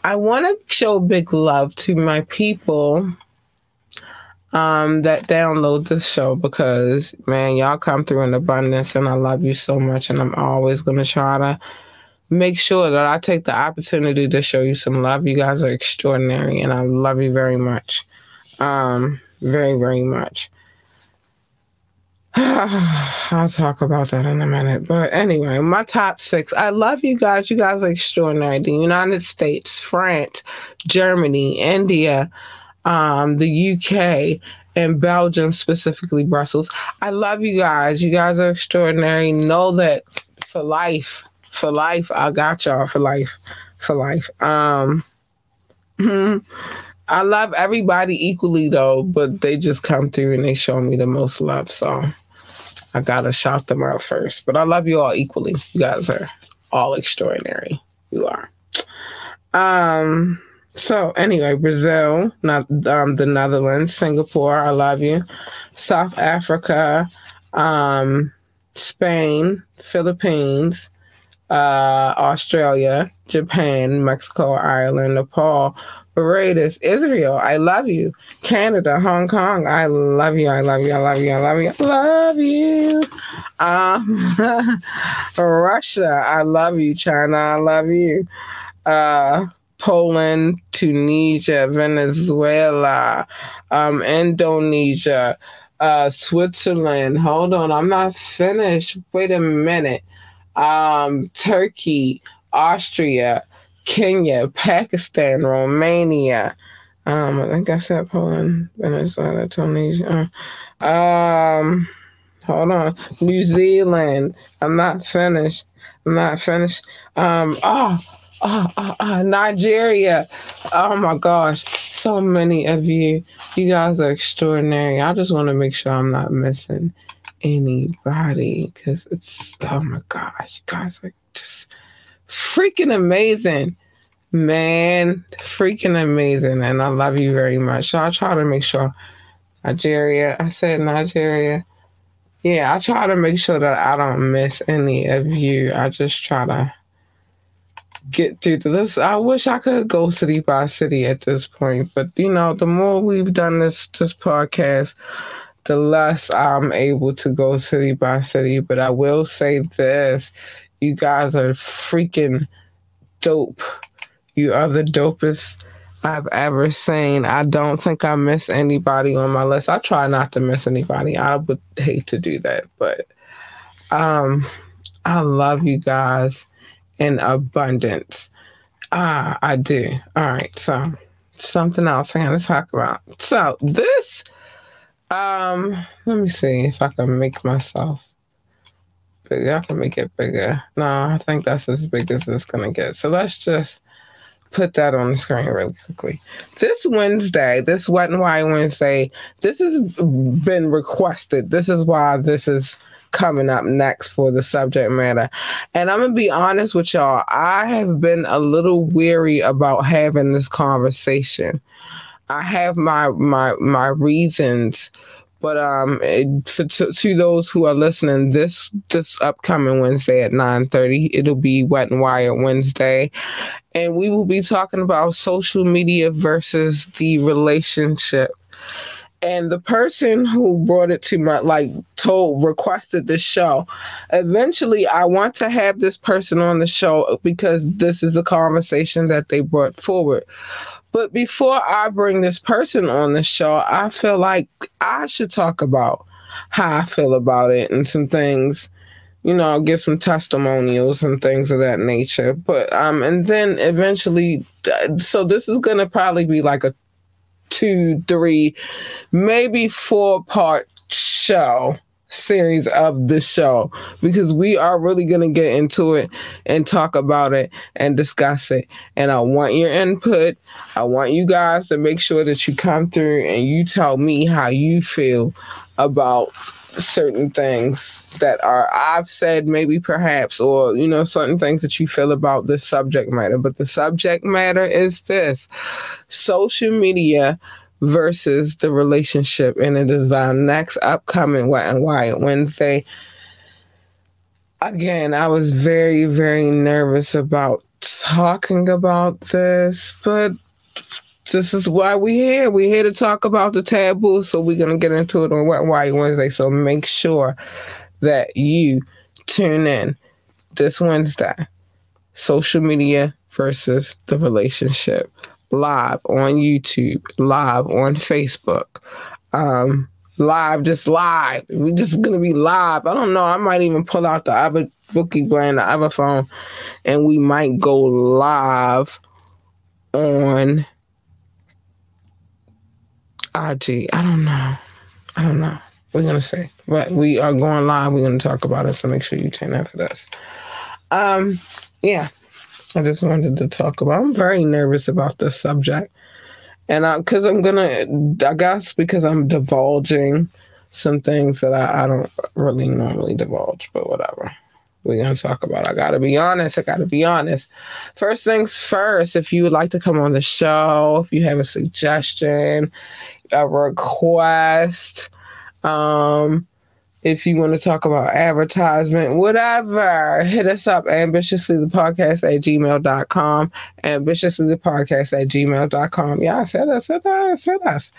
I want to show big love to my people um, that download this show because man, y'all come through in abundance, and I love you so much, and I'm always gonna try to make sure that I take the opportunity to show you some love. You guys are extraordinary, and I love you very much, um, very very much. I'll talk about that in a minute. But anyway, my top six. I love you guys. You guys are extraordinary. The United States, France, Germany, India, um, the UK, and Belgium, specifically Brussels. I love you guys. You guys are extraordinary. Know that for life, for life, I got y'all for life, for life. Um, I love everybody equally though, but they just come through and they show me the most love. So I gotta shout them out first. But I love you all equally. You guys are all extraordinary. You are. Um so anyway, Brazil, not um, the Netherlands, Singapore, I love you. South Africa, um, Spain, Philippines, uh, Australia, Japan, Mexico, Ireland, Nepal, Barbados, Israel, I love you. Canada, Hong Kong, I love you, I love you, I love you, I love you, I love you. Um, Russia, I love you. China, I love you. Uh, Poland, Tunisia, Venezuela, um, Indonesia, uh, Switzerland. Hold on, I'm not finished. Wait a minute. Um, Turkey, Austria, Kenya, Pakistan, Romania. Um, I think I said Poland, Venezuela, Tunisia. Um, hold on, New Zealand. I'm not finished. I'm not finished. Um, oh, oh, oh, oh, Nigeria. Oh my gosh, so many of you. You guys are extraordinary. I just want to make sure I'm not missing anybody because it's oh my gosh, you guys are just freaking amazing. Man, freaking amazing. And I love you very much. So I try to make sure Nigeria, I said Nigeria. Yeah, I try to make sure that I don't miss any of you. I just try to get through this. I wish I could go city by city at this point, but you know, the more we've done this this podcast, the less I'm able to go city by city. But I will say this you guys are freaking dope. You are the dopest I've ever seen. I don't think I miss anybody on my list. I try not to miss anybody. I would hate to do that, but um I love you guys in abundance. Ah, I do. All right, so something else I gotta talk about. So this um let me see if I can make myself bigger. I can make it bigger. No, I think that's as big as it's gonna get. So let's just put that on the screen really quickly. This Wednesday, this Wet and Wired Wednesday, this has been requested. This is why this is coming up next for the subject matter. And I'm gonna be honest with y'all, I have been a little weary about having this conversation. I have my my my reasons but um, it, to, to, those who are listening, this this upcoming Wednesday at nine thirty, it'll be Wet and Wired Wednesday, and we will be talking about social media versus the relationship. And the person who brought it to my like told requested this show. Eventually, I want to have this person on the show because this is a conversation that they brought forward. But before I bring this person on the show, I feel like I should talk about how I feel about it and some things, you know, give some testimonials and things of that nature. But um, and then eventually, so this is gonna probably be like a two, three, maybe four part show series of the show because we are really going to get into it and talk about it and discuss it. And I want your input. I want you guys to make sure that you come through and you tell me how you feel about certain things that are I've said maybe perhaps or you know certain things that you feel about this subject matter but the subject matter is this social media versus the relationship. And it is our next upcoming Wet and Wired Wednesday. Again, I was very, very nervous about talking about this, but this is why we're here. We're here to talk about the taboo, so we're to get into it on Wet and Wired Wednesday. So make sure that you tune in this Wednesday. Social media versus the relationship live on YouTube, live on Facebook, um, live, just live. We're just gonna be live. I don't know. I might even pull out the other bookie brand, the other phone, and we might go live on IG. I don't know. I don't know. We're gonna say, but we are going live. We're gonna talk about it. So make sure you tune in for this. Um, yeah. I just wanted to talk about. I'm very nervous about this subject, and I because I'm gonna, I guess because I'm divulging some things that I, I don't really normally divulge, but whatever. We're gonna talk about. I gotta be honest. I gotta be honest. First things first. If you would like to come on the show, if you have a suggestion, a request, um, if you want to talk about advertisement, whatever, hit us up ambitiously the podcast at gmail.com. Ambitiously the podcast at gmail.com. Yeah, I said us, said us, said us.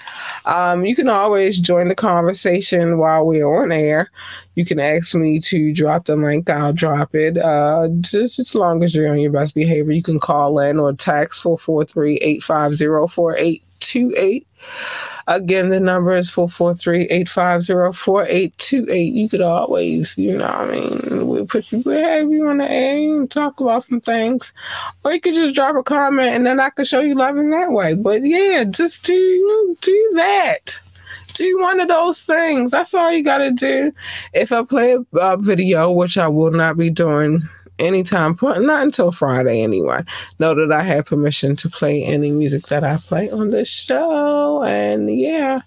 Um, you can always join the conversation while we're on air. You can ask me to drop the link, I'll drop it. Uh, just as long as you're on your best behavior, you can call in or text 443 850 4828. Again, the number is 443-850-4828. You could always, you know I mean, we'll put you, have you the air and talk about some things. Or you could just drop a comment and then I could show you love in that way. But yeah, just do, do that do one of those things. That's all you got to do. If I play a, a, video, which I will not be doing anytime, not until Friday anyway. Know that I have permission to play any music that I play on this show. And yeah,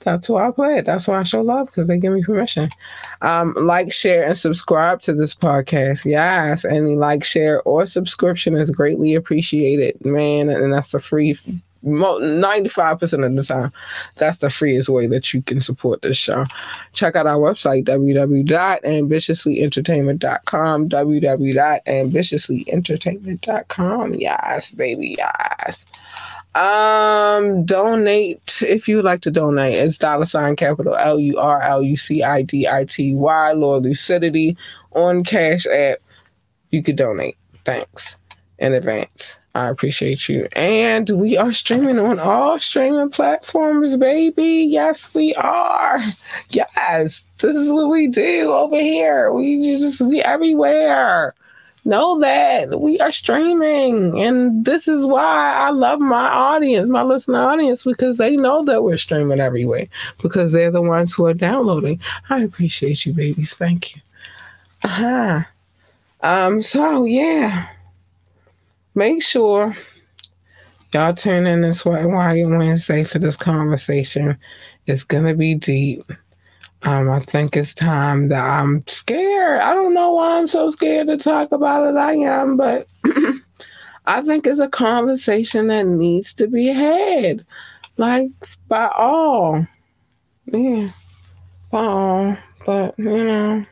that's why I play it. That's why I show love because they give me permission. Um, like, share, and subscribe to this podcast. Yes, any like, share, or subscription is greatly appreciated, man. And that's a free 95% of the time, that's the freest way that you can support this show. Check out our website, www.ambitiouslyentertainment.com, www.ambitiouslyentertainment.com. Yes, baby, yes. Um, donate if you like to donate. It's dollar sign capital L U R L U C I D I T Y, Lord Lucidity on Cash App. You could donate. Thanks in advance. I appreciate you. And we are streaming on all streaming platforms, baby. Yes, we are. Yes, this is what we do over here. We just, we everywhere. Know that we are streaming. And this is why I love my audience, my listener audience, because they know that we're streaming everywhere because they're the ones who are downloading. I appreciate you, babies. Thank you. Uh-huh. Um, so yeah make sure y'all tune in this Wire Wednesday for this conversation. It's gonna be deep. Um, I think it's time that I'm scared. I don't know why I'm so scared to talk about it. I am, but I think it's a conversation that needs to be had, like by all. Yeah, by all. But you know,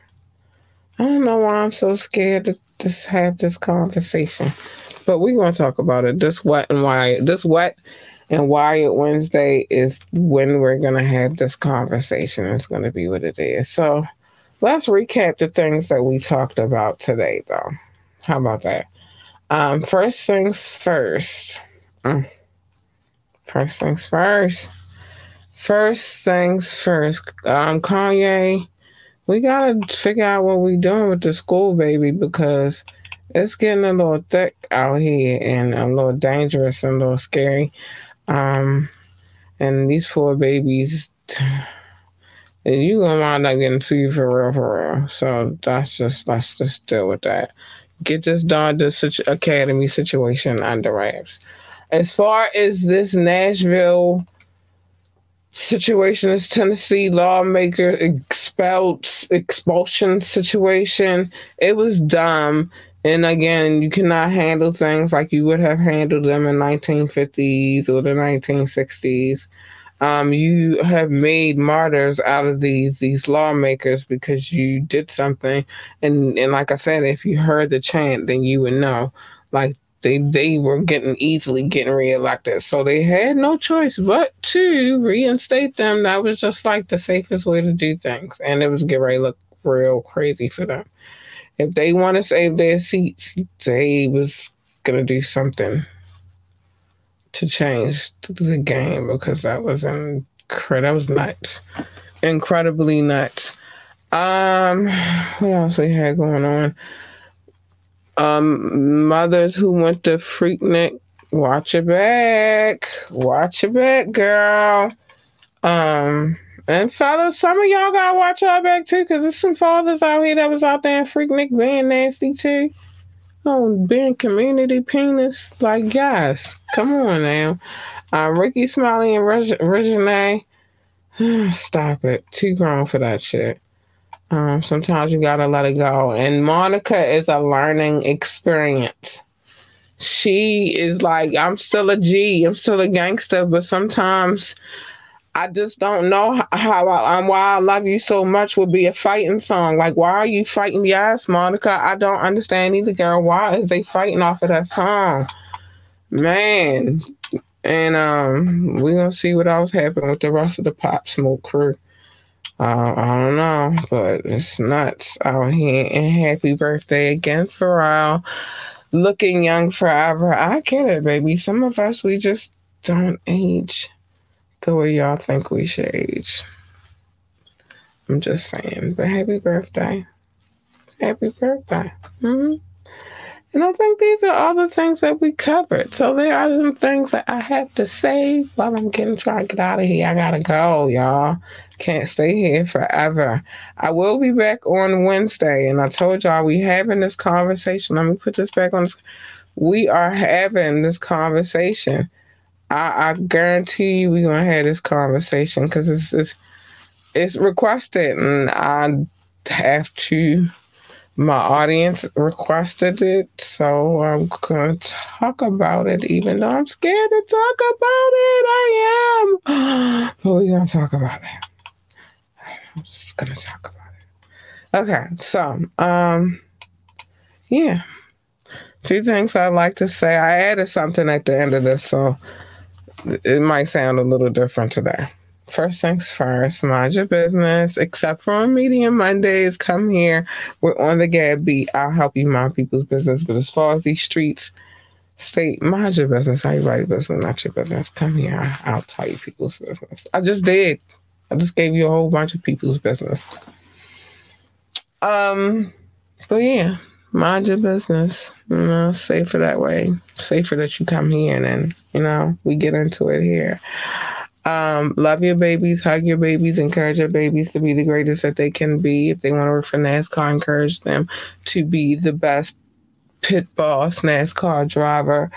I don't know why I'm so scared to just have this conversation. But we're gonna talk about it. This what and why this Wet and Wired Wednesday is when we're gonna have this conversation. It's gonna be what it is. So let's recap the things that we talked about today though. How about that? Um, first things first. Mm. First things first. First things first. Um, Kanye, we gotta figure out what we're doing with the school baby because it's getting a little thick out here and a little dangerous and a little scary. Um, and these poor babies, you gonna wind up getting sued for real, for real. So that's just let's just deal with that. Get this done, this academy situation under wraps. As far as this Nashville situation, this Tennessee lawmaker expelled expulsion situation, it was dumb and again, you cannot handle things like you would have handled them in 1950s or the 1960s. Um, you have made martyrs out of these these lawmakers because you did something, and and like I said, if you heard the chant, then you would know. Like they they were getting easily getting reelected, so they had no choice but to reinstate them. That was just like the safest way to do things, and it was get ready look real crazy for them if they want to save their seats, they was gonna do something to change the game because that was incredible. That was nuts, incredibly nuts. Um, what else we had going on? Um, mothers who went to Freaknik, watch your back, watch your back, girl. Um and fellas, some of y'all gotta watch y'all back too, because there's some fathers out here that was out there in Freaknik being nasty too. Oh, being community penis. Like, guys, come on now. Uh, Rickey Smiley and Reg- Reginae, stop it. Too grown for that shit. Um, sometimes you gotta let it go. And Monica is a learning experience. She is like, I'm still a G, I'm still a gangster, but sometimes I just don't know how I, um, why I love you so much would be a fighting song. Like, why are you fighting? Yes, Monica, I don't understand either, girl. Why is they fighting off of that song? Man. And um, we're gonna see what else happened with the rest of the pop smoke crew. Uh, I don't know, but it's nuts out here. And happy birthday again, Pharrell. Looking young forever. I get it, baby. Some of us, we just don't age the way y'all think we should age. I'm just saying. But happy birthday. Happy birthday. Mm-hmm. And I think these are all the things that we covered. So there are some things that I have to say while I'm getting trying to get out of here. I gotta go, y'all. Can't stay here forever. I will be back on Wednesday, and I told y'all we having this conversation. Let me put this back on. We are having this conversation I, I guarantee you we're gonna have this conversation because it's, it's it's requested and I have to my audience requested it, so I'm gonna talk about it, even though I'm scared to talk about it. I am, but we're gonna talk about it. I'm just gonna talk about it. Okay, so um, yeah, a few things I'd like to say. I added something at the end of this, so it might sound a little different today. First things first, mind your business. Except for on Media Mondays, come here. We're on the Gab beat. I'll help you mind people's business. But as far as these streets, stay mind your business. Everybody's business, not your business. Come here. I'll tell you people's business. I just did. I just gave you a whole bunch of people's business. Um, but yeah, mind your business. You know, safer that way. Safer that you come here and then, you know, we get into it here. Um, love your babies, hug your babies, encourage your babies to be the greatest that they can be. If they want to work for NASCAR, encourage them to be the best pit boss, NASCAR driver,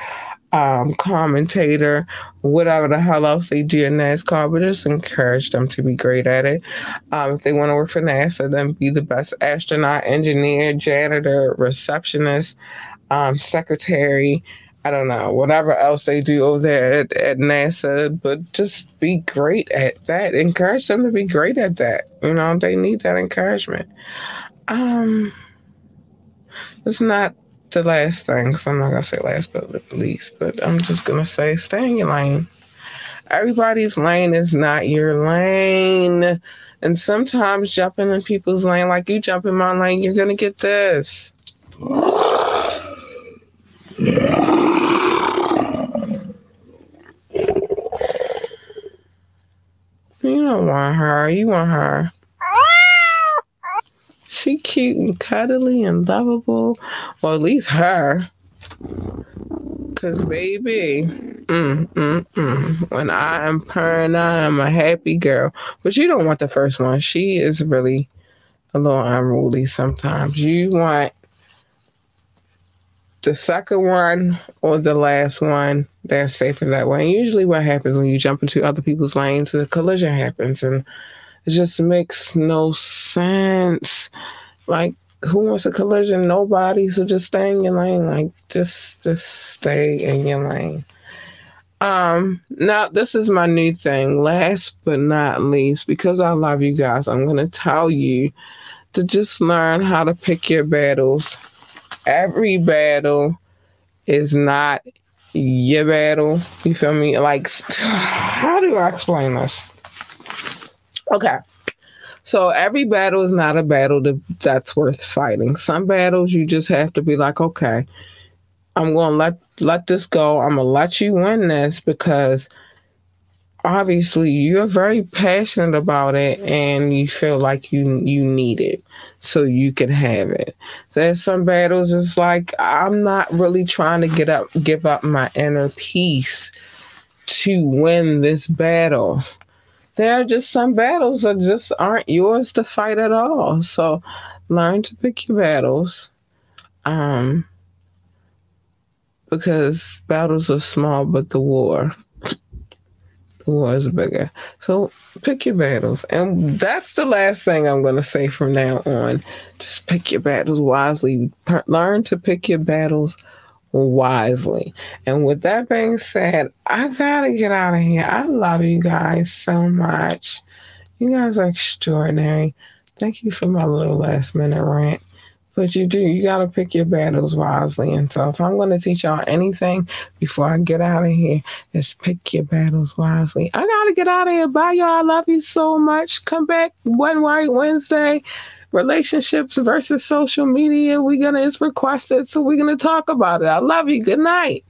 um, commentator, whatever the hell else they do in NASCAR, but just encourage them to be great at it. Um, if they want to work for NASA, then be the best astronaut, engineer, janitor, receptionist, um, secretary. I don't know, whatever else they do over there at, at NASA, but just be great at that. Encourage them to be great at that. You know, they need that encouragement. Um, it's not the last thing, so I'm not gonna say last but least, but I'm just gonna say stay in your lane. Everybody's lane is not your lane. And sometimes jumping in people's lane, like you jump in my lane, you're gonna get this. You don't want her, you want her. She cute and cuddly and lovable. Well, at least her. Cause baby, mm, mm, mm. when I am purring, I am a happy girl. But you don't want the first one. She is really a little unruly sometimes. You want the second one or the last one. They're safer that way. And usually, what happens when you jump into other people's lanes, the collision happens, and it just makes no sense. Like, who wants a collision? Nobody. So just stay in your lane. Like, just just stay in your lane. Um, now this is my new thing. Last but not least, because I love you guys, I'm gonna tell you to just learn how to pick your battles. Every battle is not your battle. You feel me? Like, how do I explain this? Okay. So every battle is not a battle to, that's worth fighting. Some battles you just have to be like, okay, I'm going to let let this go. I'm to let you win this because obviously you're very passionate about it and you feel like you you need it so you can have it. There's some battles it's like I'm not really trying to get up give up my inner peace to win this battle there are just some battles that just aren't yours to fight at all. So learn to pick your battles. Um, because battles are small, but the war, war bigger. So pick your battles. And that's the last thing I'm going to say from now on. Just pick your battles wisely. Learn to pick your battles wisely. And with that being said, I gotta get out of here. I love you guys so much. You guys are extraordinary. Thank you for my little last minute rant. But you do, you got to pick your battles wisely. And so, if I'm going to teach y'all anything before I get out of here, is pick your battles wisely. I got to get out of here. Bye, y'all. I love you so much. Come back one white Wednesday. Relationships versus social media. We're going to, it's requested. So, we're going to talk about it. I love you. Good night.